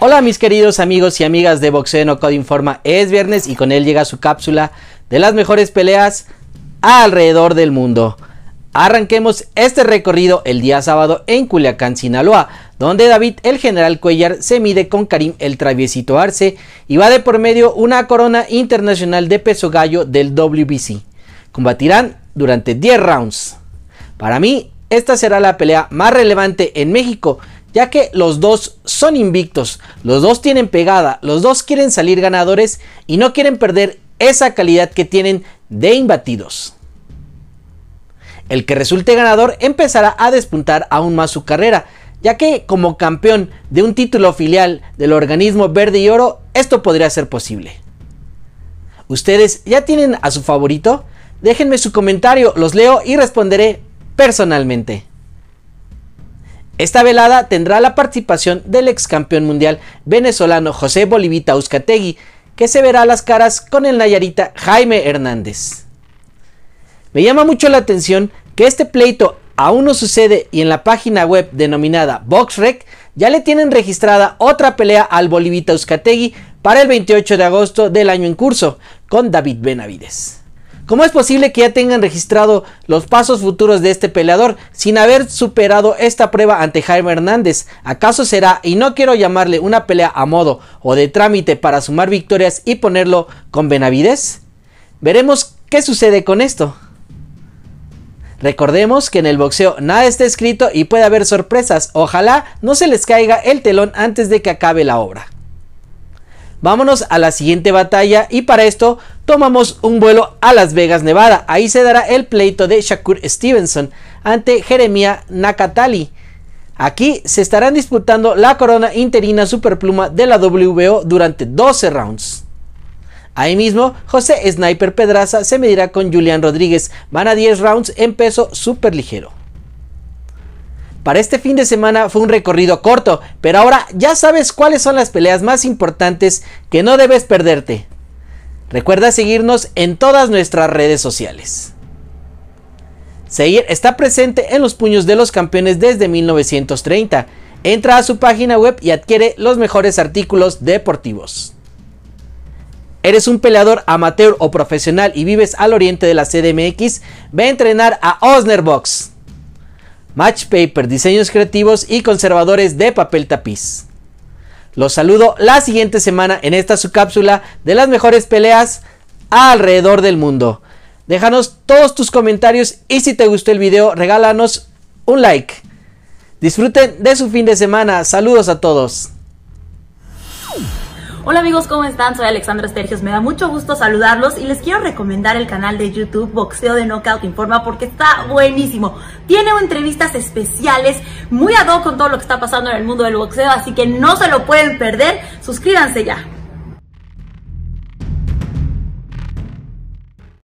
Hola mis queridos amigos y amigas de Boxeo No Code Informa, es viernes y con él llega su cápsula de las mejores peleas alrededor del mundo. Arranquemos este recorrido el día sábado en Culiacán, Sinaloa, donde David el General Cuellar se mide con Karim el Traviesito Arce y va de por medio una corona internacional de peso gallo del WBC. Combatirán durante 10 rounds. Para mí, esta será la pelea más relevante en México ya que los dos son invictos, los dos tienen pegada, los dos quieren salir ganadores y no quieren perder esa calidad que tienen de imbatidos. El que resulte ganador empezará a despuntar aún más su carrera, ya que como campeón de un título filial del organismo verde y oro, esto podría ser posible. ¿Ustedes ya tienen a su favorito? Déjenme su comentario, los leo y responderé personalmente. Esta velada tendrá la participación del ex campeón mundial venezolano José Bolivita Uzcategui, que se verá las caras con el Nayarita Jaime Hernández. Me llama mucho la atención que este pleito aún no sucede y en la página web denominada BoxRec ya le tienen registrada otra pelea al Bolivita Uzcategui para el 28 de agosto del año en curso con David Benavides. ¿Cómo es posible que ya tengan registrado los pasos futuros de este peleador sin haber superado esta prueba ante Jaime Hernández? ¿Acaso será, y no quiero llamarle una pelea a modo o de trámite para sumar victorias y ponerlo con Benavides? Veremos qué sucede con esto. Recordemos que en el boxeo nada está escrito y puede haber sorpresas. Ojalá no se les caiga el telón antes de que acabe la obra. Vámonos a la siguiente batalla y para esto tomamos un vuelo a Las Vegas, Nevada. Ahí se dará el pleito de Shakur Stevenson ante Jeremia Nakatali. Aquí se estarán disputando la corona interina superpluma de la WBO durante 12 rounds. Ahí mismo, José Sniper Pedraza se medirá con Julián Rodríguez. Van a 10 rounds en peso super ligero. Para este fin de semana fue un recorrido corto, pero ahora ya sabes cuáles son las peleas más importantes que no debes perderte. Recuerda seguirnos en todas nuestras redes sociales. Seguir está presente en los puños de los campeones desde 1930. Entra a su página web y adquiere los mejores artículos deportivos. ¿Eres un peleador amateur o profesional y vives al oriente de la CDMX? Ve a entrenar a Osner Box. Match Paper, diseños creativos y conservadores de papel tapiz. Los saludo la siguiente semana en esta subcápsula de las mejores peleas alrededor del mundo. Déjanos todos tus comentarios y si te gustó el video regálanos un like. Disfruten de su fin de semana. Saludos a todos. Hola amigos, ¿cómo están? Soy Alexandra Estergios, me da mucho gusto saludarlos y les quiero recomendar el canal de YouTube Boxeo de Knockout Informa porque está buenísimo. Tiene entrevistas especiales, muy ad hoc con todo lo que está pasando en el mundo del boxeo, así que no se lo pueden perder. Suscríbanse ya.